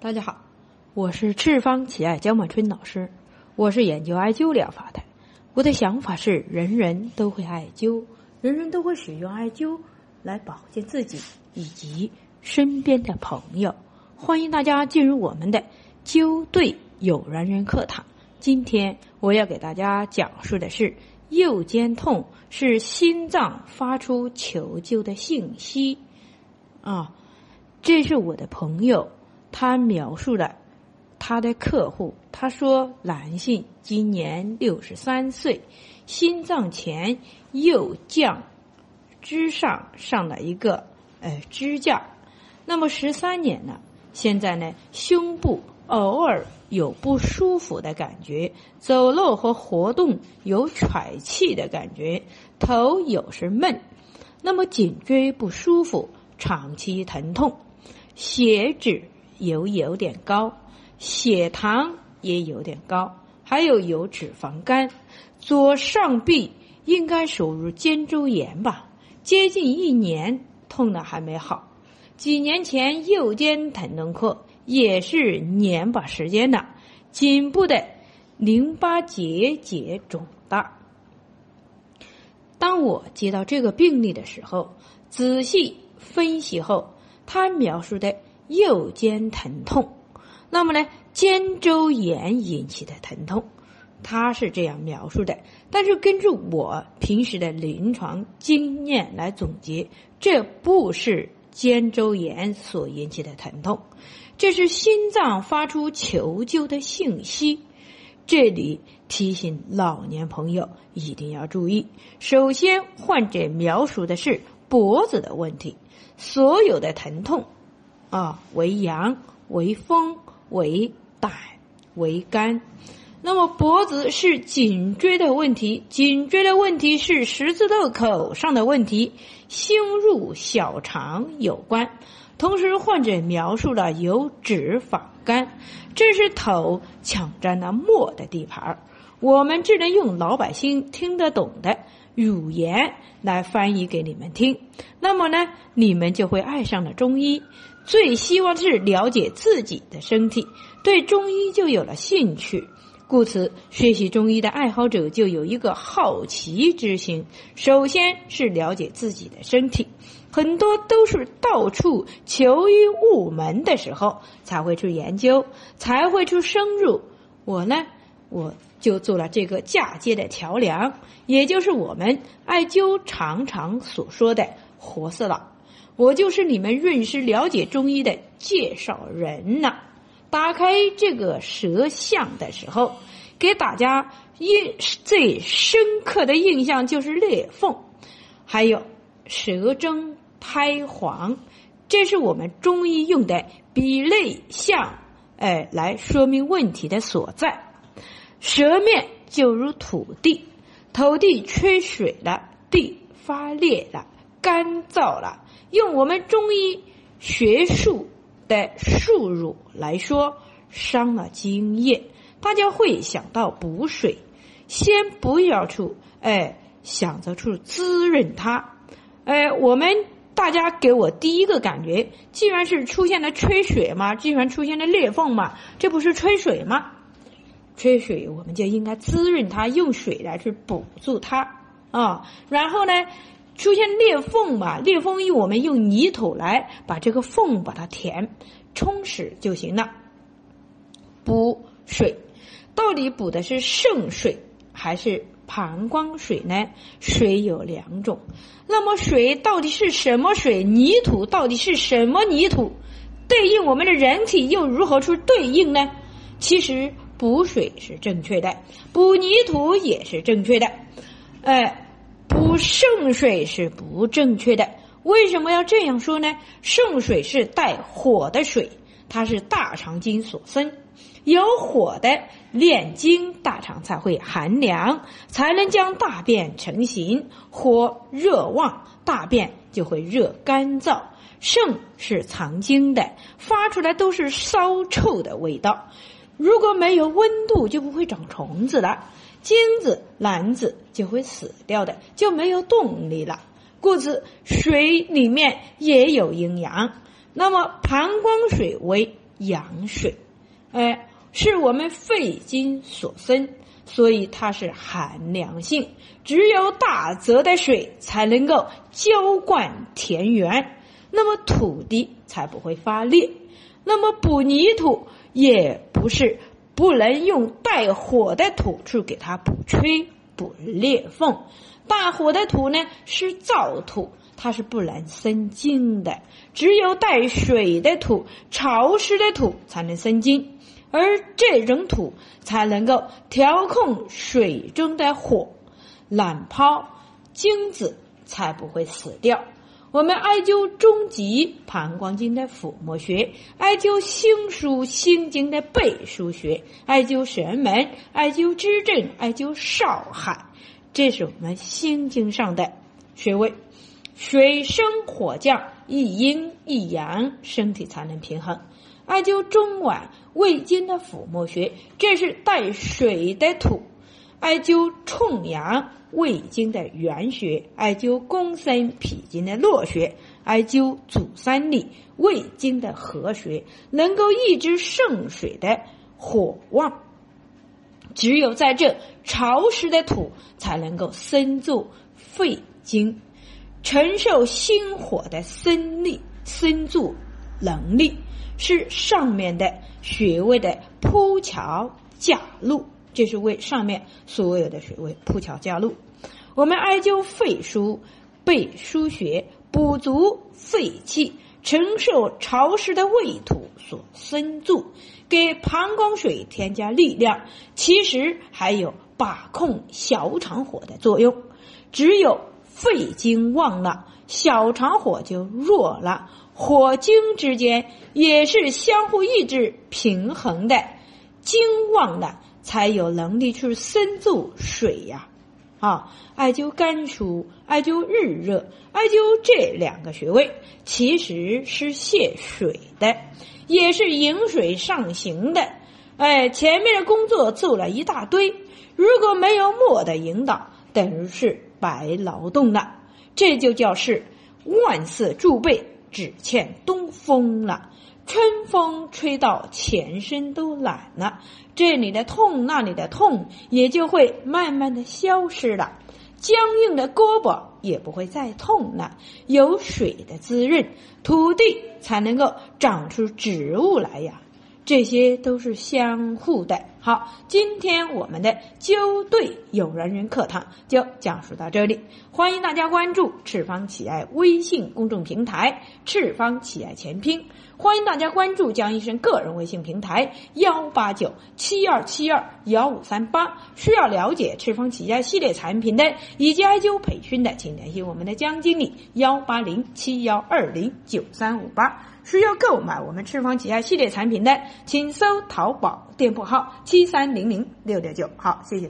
大家好，我是赤方奇爱江满春老师，我是研究艾灸疗法的。我的想法是，人人都会艾灸，人人都会使用艾灸来保健自己以及身边的朋友。欢迎大家进入我们的灸对有缘人课堂。今天我要给大家讲述的是右肩痛是心脏发出求救的信息啊，这是我的朋友。他描述了他的客户，他说男性今年六十三岁，心脏前右降之上上了一个呃支架，那么十三年了，现在呢胸部偶尔有不舒服的感觉，走路和活动有喘气的感觉，头有时闷，那么颈椎不舒服，长期疼痛，血脂。有有点高，血糖也有点高，还有有脂肪肝，左上臂应该属于肩周炎吧？接近一年痛的还没好，几年前右肩疼痛课也是年把时间了，颈部的淋巴结节肿大。当我接到这个病例的时候，仔细分析后，他描述的。右肩疼痛，那么呢，肩周炎引起的疼痛，他是这样描述的。但是根据我平时的临床经验来总结，这不是肩周炎所引起的疼痛，这是心脏发出求救的信息。这里提醒老年朋友一定要注意。首先，患者描述的是脖子的问题，所有的疼痛。啊，为阳，为风，为胆，为肝。那么脖子是颈椎的问题，颈椎的问题是十字路口上的问题，心入小肠有关。同时，患者描述了有脂肪肝，这是头抢占了末的地盘儿我们只能用老百姓听得懂的语言来翻译给你们听。那么呢，你们就会爱上了中医。最希望是了解自己的身体，对中医就有了兴趣。故此，学习中医的爱好者就有一个好奇之心。首先是了解自己的身体，很多都是到处求医问门的时候才会去研究，才会去深入。我呢，我就做了这个嫁接的桥梁，也就是我们艾灸常常所说的活色了。我就是你们认识了解中医的介绍人呢。打开这个舌象的时候，给大家印最深刻的印象就是裂缝，还有舌征苔黄，这是我们中医用的比类象，哎，来说明问题的所在。舌面就如土地，土地缺水了，地发裂了，干燥了。用我们中医学术的术语来说，伤了津液，大家会想到补水，先不要去哎想着去滋润它，哎，我们大家给我第一个感觉，既然是出现了缺水嘛，既然出现了裂缝嘛，这不是缺水吗？缺水，我们就应该滋润它，用水来去补助它啊，然后呢？出现裂缝嘛？裂缝用我们用泥土来把这个缝把它填充实就行了。补水，到底补的是肾水还是膀胱水呢？水有两种，那么水到底是什么水？泥土到底是什么泥土？对应我们的人体又如何去对应呢？其实补水是正确的，补泥土也是正确的，哎。补肾水是不正确的，为什么要这样说呢？肾水是带火的水，它是大肠经所生，有火的炼精，大肠才会寒凉，才能将大便成型。火热旺，大便就会热干燥。肾是藏精的，发出来都是骚臭的味道。如果没有温度，就不会长虫子了。精子、卵子就会死掉的，就没有动力了。故此，水里面也有阴阳。那么，膀胱水为阳水，哎，是我们肺经所生，所以它是寒凉性。只有大泽的水才能够浇灌田园，那么土地才不会发裂。那么补泥土也不是不能用带火的土去给它补吹、补裂缝。大火的土呢是燥土，它是不能生金的。只有带水的土、潮湿的土才能生金，而这种土才能够调控水中的火。懒泡精子才不会死掉。我们艾灸中极膀胱经的腹膜穴，艾灸心腧心经的背腧穴，艾灸神门，艾灸支正，艾灸少海，这是我们心经上的穴位。水生火降，一阴一阳，身体才能平衡。艾灸中脘胃经的腹膜穴，这是带水的土。艾灸冲阳胃经的原穴，艾灸公孙脾经的络穴，艾灸足三里胃经的合穴，能够抑制肾水的火旺。只有在这潮湿的土，才能够生助肺经，承受心火的生力、生助能力，是上面的穴位的铺桥架路。就是为上面所有的水位铺桥架路。我们艾灸肺腧、背腧穴，补足肺气，承受潮湿的胃土所生住，给膀胱水添加力量。其实还有把控小肠火的作用。只有肺经旺了，小肠火就弱了。火经之间也是相互抑制、平衡的。经旺了。才有能力去生住水呀，啊，艾灸肝腧、艾灸日热、艾灸这两个穴位，其实是泄水的，也是引水上行的。哎，前面的工作做了一大堆，如果没有墨的引导，等于是白劳动了。这就叫是万事贮备，只欠东风了。春风吹到全身都懒了，这里的痛，那里的痛，也就会慢慢的消失了。僵硬的胳膊也不会再痛了。有水的滋润，土地才能够长出植物来呀。这些都是相互的。好，今天我们的灸对有缘人课堂就讲述到这里，欢迎大家关注赤方企爱微信公众平台“赤方企爱全拼”，欢迎大家关注江医生个人微信平台幺八九七二七二幺五三八。需要了解赤方企业系列产品的以及艾灸培训的，请联系我们的江经理幺八零七幺二零九三五八。需要购买我们赤方企业系列产品的，请搜淘宝店铺号七三零零六六九。好，谢谢。